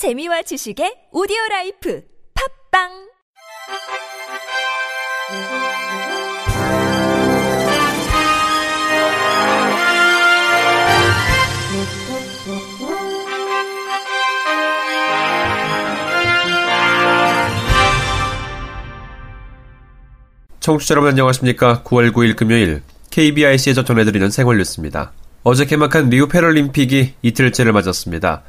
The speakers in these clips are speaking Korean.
재미와 지식의 오디오 라이프 팟빵 청취자 여러분 안녕하십니까. 9월 9일 금요일 KBIC에서 전해드리는 생활 뉴스입니다. 어제 개막한 리우 패럴림픽이 이틀째를 맞았습니다.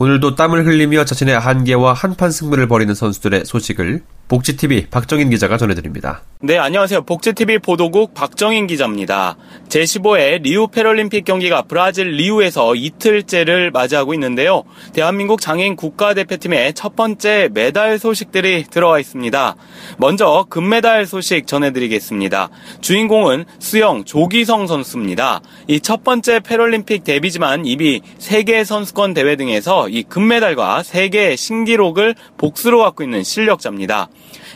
오늘도 땀을 흘리며 자신의 한계와 한판 승부를 벌이는 선수들의 소식을 복지TV 박정인 기자가 전해드립니다. 네, 안녕하세요. 복지TV 보도국 박정인 기자입니다. 제15회 리우 패럴림픽 경기가 브라질 리우에서 이틀째를 맞이하고 있는데요. 대한민국 장애인 국가대표팀의 첫 번째 메달 소식들이 들어와 있습니다. 먼저 금메달 소식 전해드리겠습니다. 주인공은 수영 조기성 선수입니다. 이 첫 번째 패럴림픽 데뷔지만 이미 세계 선수권 대회 등에서 이 금메달과 세계 신기록을 복수로 갖고 있는 실력자입니다.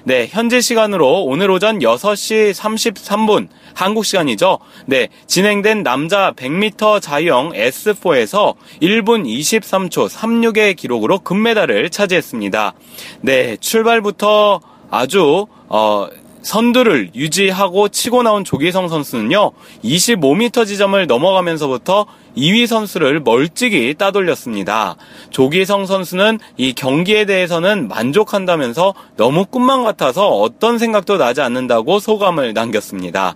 네, 현재 시간으로 오늘 오전 6시 33분 한국 시간이죠. 네, 진행된 남자 100m 자유형 S4에서 1분 23초 36의 기록으로 금메달을 차지했습니다. 네, 출발부터 아주 어 선두를 유지하고 치고 나온 조기성 선수는요, 25m 지점을 넘어가면서부터 2위 선수를 멀찍이 따돌렸습니다. 조기성 선수는 이 경기에 대해서는 만족한다면서 너무 꿈만 같아서 어떤 생각도 나지 않는다고 소감을 남겼습니다.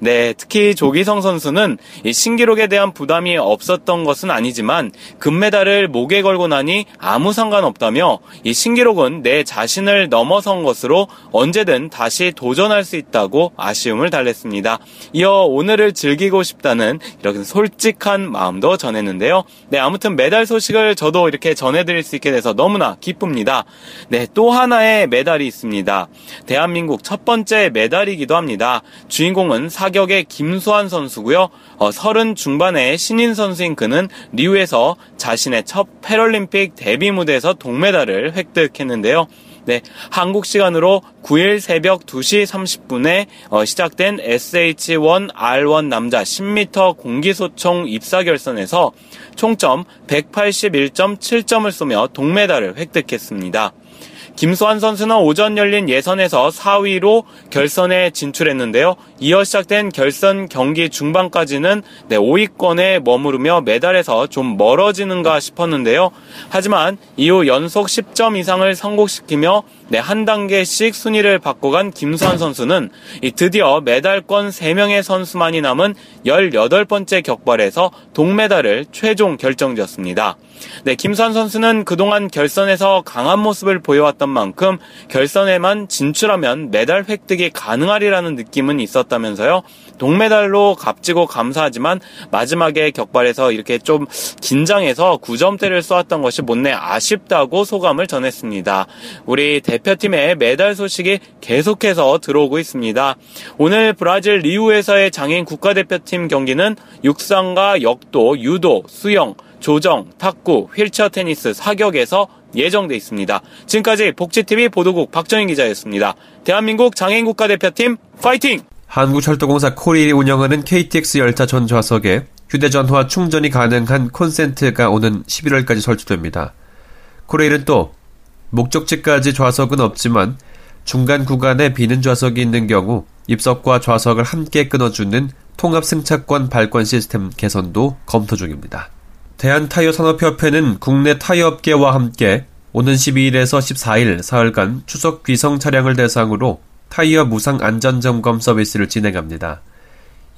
네, 특히 조기성 선수는 이 신기록에 대한 부담이 없었던 것은 아니지만 금메달을 목에 걸고 나니 아무 상관없다며 이 신기록은 내 자신을 넘어선 것으로 언제든 다시 도전할 수 있다고 아쉬움을 달랬습니다. 이어 오늘을 즐기고 싶다는 이렇게 솔직한 마음도 전했는데요. 네, 아무튼 메달 소식을 저도 이렇게 전해드릴 수 있게 돼서 너무나 기쁩니다. 네, 또 하나의 메달이 있습니다. 대한민국 첫 번째 메달이기도 합니다. 주인공은 사격의 김수환 선수고요. 어, 30 중반의 신인 선수인 그는 리우에서 자신의 첫 패럴림픽 데뷔 무대에서 동메달을 획득했는데요. 네, 한국 시간으로 9일 새벽 2시 30분에 어, 시작된 SH1R1 남자 10m 공기소총 입사 결선에서 총점 181.7점을 쏘며 동메달을 획득했습니다. 김수환 선수는 오전 열린 예선에서 4위로 결선에 진출했는데요. 이어 시작된 결선 경기 중반까지는 네, 5위권에 머무르며 메달에서 좀 멀어지는가 싶었는데요. 하지만 이후 연속 10점 이상을 성공시키며 네, 한 단계씩 순위를 바꿔간 김수환 선수는 드디어 메달권 3명의 선수만이 남은 18번째 격발에서 동메달을 최종 결정지었습니다. 네, 김수환 선수는 그동안 결선에서 강한 모습을 보여왔던 만큼 결선에만 진출하면 메달 획득이 가능하리라는 느낌은 있었다면서요. 동메달로 값지고 감사하지만 마지막에 격발에서 이렇게 좀 긴장해서 9점대를 쏘았던 것이 못내 아쉽다고 소감을 전했습니다. 우리 대 표팀의 메달 소식이 계속해서 들어오고 있습니다. 오늘 브라질 리우에서의 장애인 국가대표팀 경기는 육상과 역도, 유도, 수영, 조정, 탁구, 휠체어 테니스, 사격에서 예정돼 있습니다. 지금까지 복지TV 보도국 박정인 기자였습니다. 대한민국 장애인 국가대표팀 파이팅! 한국철도공사 코리일이 운영하는 KTX 열차 전 좌석에 휴대전화 충전이 가능한 콘센트가 오는 11월까지 설치됩니다. 코레일은 또 목적지까지 좌석은 없지만 중간 구간에 비는 좌석이 있는 경우 입석과 좌석을 함께 끊어주는 통합 승차권 발권 시스템 개선도 검토 중입니다. 대한타이어산업협회는 국내 타이어업계와 함께 오는 12일에서 14일 사흘간 추석 귀성 차량을 대상으로 타이어 무상 안전점검 서비스를 진행합니다.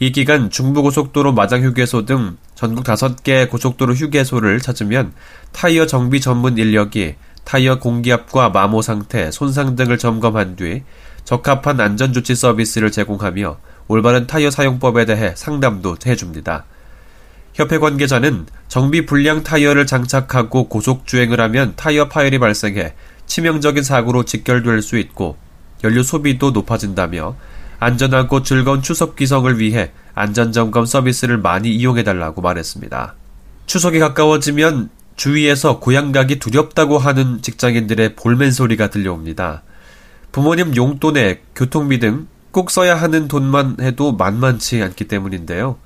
이 기간 중부고속도로 마장휴게소 등 전국 5개 고속도로 휴게소를 찾으면 타이어 정비 전문 인력이 타이어 공기압과 마모 상태, 손상 등을 점검한 뒤 적합한 안전조치 서비스를 제공하며 올바른 타이어 사용법에 대해 상담도 해줍니다. 협회 관계자는 정비 불량 타이어를 장착하고 고속 주행을 하면 타이어 파열이 발생해 치명적인 사고로 직결될 수 있고 연료 소비도 높아진다며 안전하고 즐거운 추석 기성을 위해 안전점검 서비스를 많이 이용해달라고 말했습니다. 추석이 가까워지면 주위에서 고향 가기 두렵다고 하는 직장인들의 볼멘 소리가 들려옵니다. 부모님 용돈에 교통비 등 꼭 써야 하는 돈만 해도 만만치 않기 때문인데요.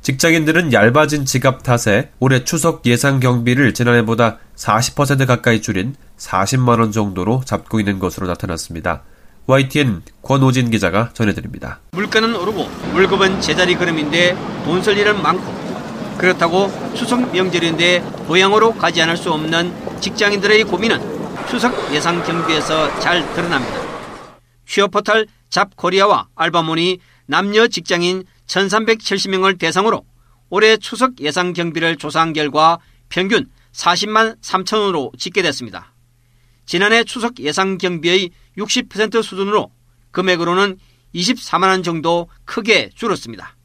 직장인들은 얇아진 지갑 탓에 올해 추석 예상 경비를 지난해보다 40% 가까이 줄인 40만원 정도로 잡고 있는 것으로 나타났습니다. YTN 권오진 기자가 전해드립니다. 물가는 오르고 월급은 제자리 걸음인데 돈 쓸 일은 많고 그렇다고 추석 명절인데 고향으로 가지 않을 수 없는 직장인들의 고민은 추석 예상 경비에서 잘 드러납니다. 취업 포털 잡코리아와 알바몬이 남녀 직장인 1370명을 대상으로 올해 추석 예상 경비를 조사한 결과 평균 40만 3천 원으로 집계됐습니다. 지난해 추석 예상 경비의 60% 수준으로 금액으로는 24만 원 정도 크게 줄었습니다.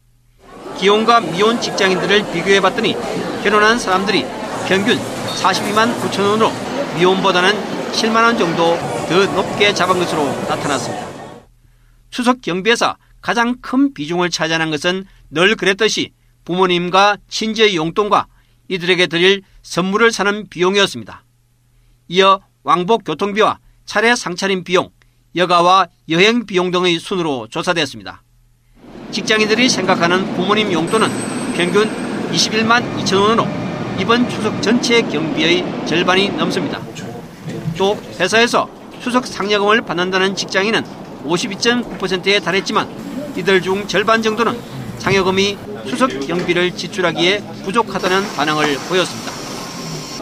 기혼과 미혼 직장인들을 비교해봤더니 결혼한 사람들이 평균 42만 9천 원으로 미혼보다는 7만 원 정도 더 높게 잡은 것으로 나타났습니다. 추석 경비에서 가장 큰 비중을 차지하는 것은 늘 그랬듯이 부모님과 친지의 용돈과 이들에게 드릴 선물을 사는 비용이었습니다. 이어 왕복 교통비와 차례 상차림 비용, 여가와 여행 비용 등의 순으로 조사됐습니다. 직장인들이 생각하는 부모님 용돈은 평균 21만 2천 원으로 이번 추석 전체 경비의 절반이 넘습니다. 또 회사에서 추석 상여금을 받는다는 직장인은 52.9%에 달했지만 이들 중 절반 정도는 상여금이 추석 경비를 지출하기에 부족하다는 반응을 보였습니다.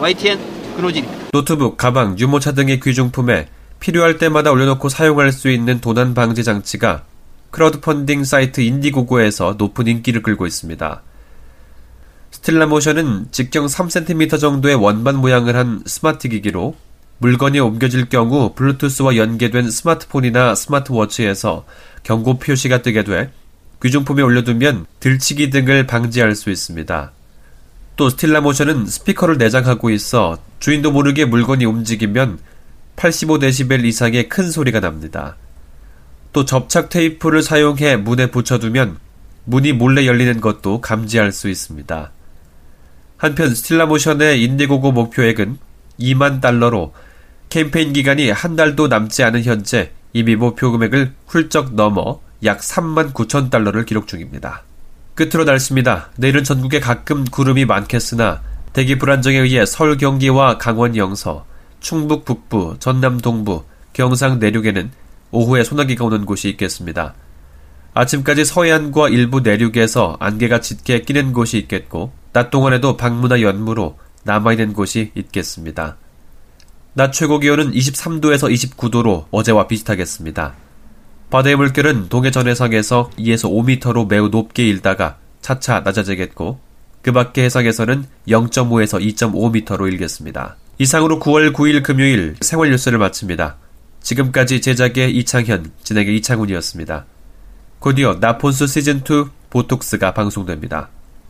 YTN 근호진입니다. 노트북, 가방, 유모차 등의 귀중품에 필요할 때마다 올려놓고 사용할 수 있는 도난 방지 장치가 크라우드 펀딩 사이트 인디고고에서 높은 인기를 끌고 있습니다. 스틸라 모션은 직경 3cm 정도의 원반 모양을 한 스마트 기기로 물건이 옮겨질 경우 블루투스와 연계된 스마트폰이나 스마트워치에서 경고 표시가 뜨게 돼 귀중품에 올려두면 들치기 등을 방지할 수 있습니다. 또 스틸라 모션은 스피커를 내장하고 있어 주인도 모르게 물건이 움직이면 85데시벨 이상의 큰 소리가 납니다. 또 접착 테이프를 사용해 문에 붙여두면 문이 몰래 열리는 것도 감지할 수 있습니다. 한편 스틸라모션의 인디고고 목표액은 2만 달러로 캠페인 기간이 한 달도 남지 않은 현재 이미 목표 금액을 훌쩍 넘어 약 3만 9천 달러를 기록 중입니다. 끝으로 날씨입니다. 내일은 전국에 가끔 구름이 많겠으나 대기 불안정에 의해 서울 경기와 강원 영서, 충북 북부, 전남 동부, 경상 내륙에는 오후에 소나기가 오는 곳이 있겠습니다. 아침까지 서해안과 일부 내륙에서 안개가 짙게 끼는 곳이 있겠고 낮 동안에도 방무나 연무로 남아있는 곳이 있겠습니다. 낮 최고 기온은 23도에서 29도로 어제와 비슷하겠습니다. 바다의 물결은 동해 전해상에서 2에서 5m로 매우 높게 일다가 차차 낮아지겠고 그 밖의 해상에서는 0.5에서 2.5m로 일겠습니다. 이상으로 9월 9일 금요일 생활 뉴스를 마칩니다. 지금까지 제작의 이창현, 진행의 이창훈이었습니다. 곧이어 나폰스 시즌2 보톡스가 방송됩니다.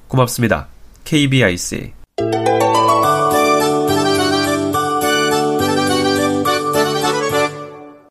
고맙습니다. KBIC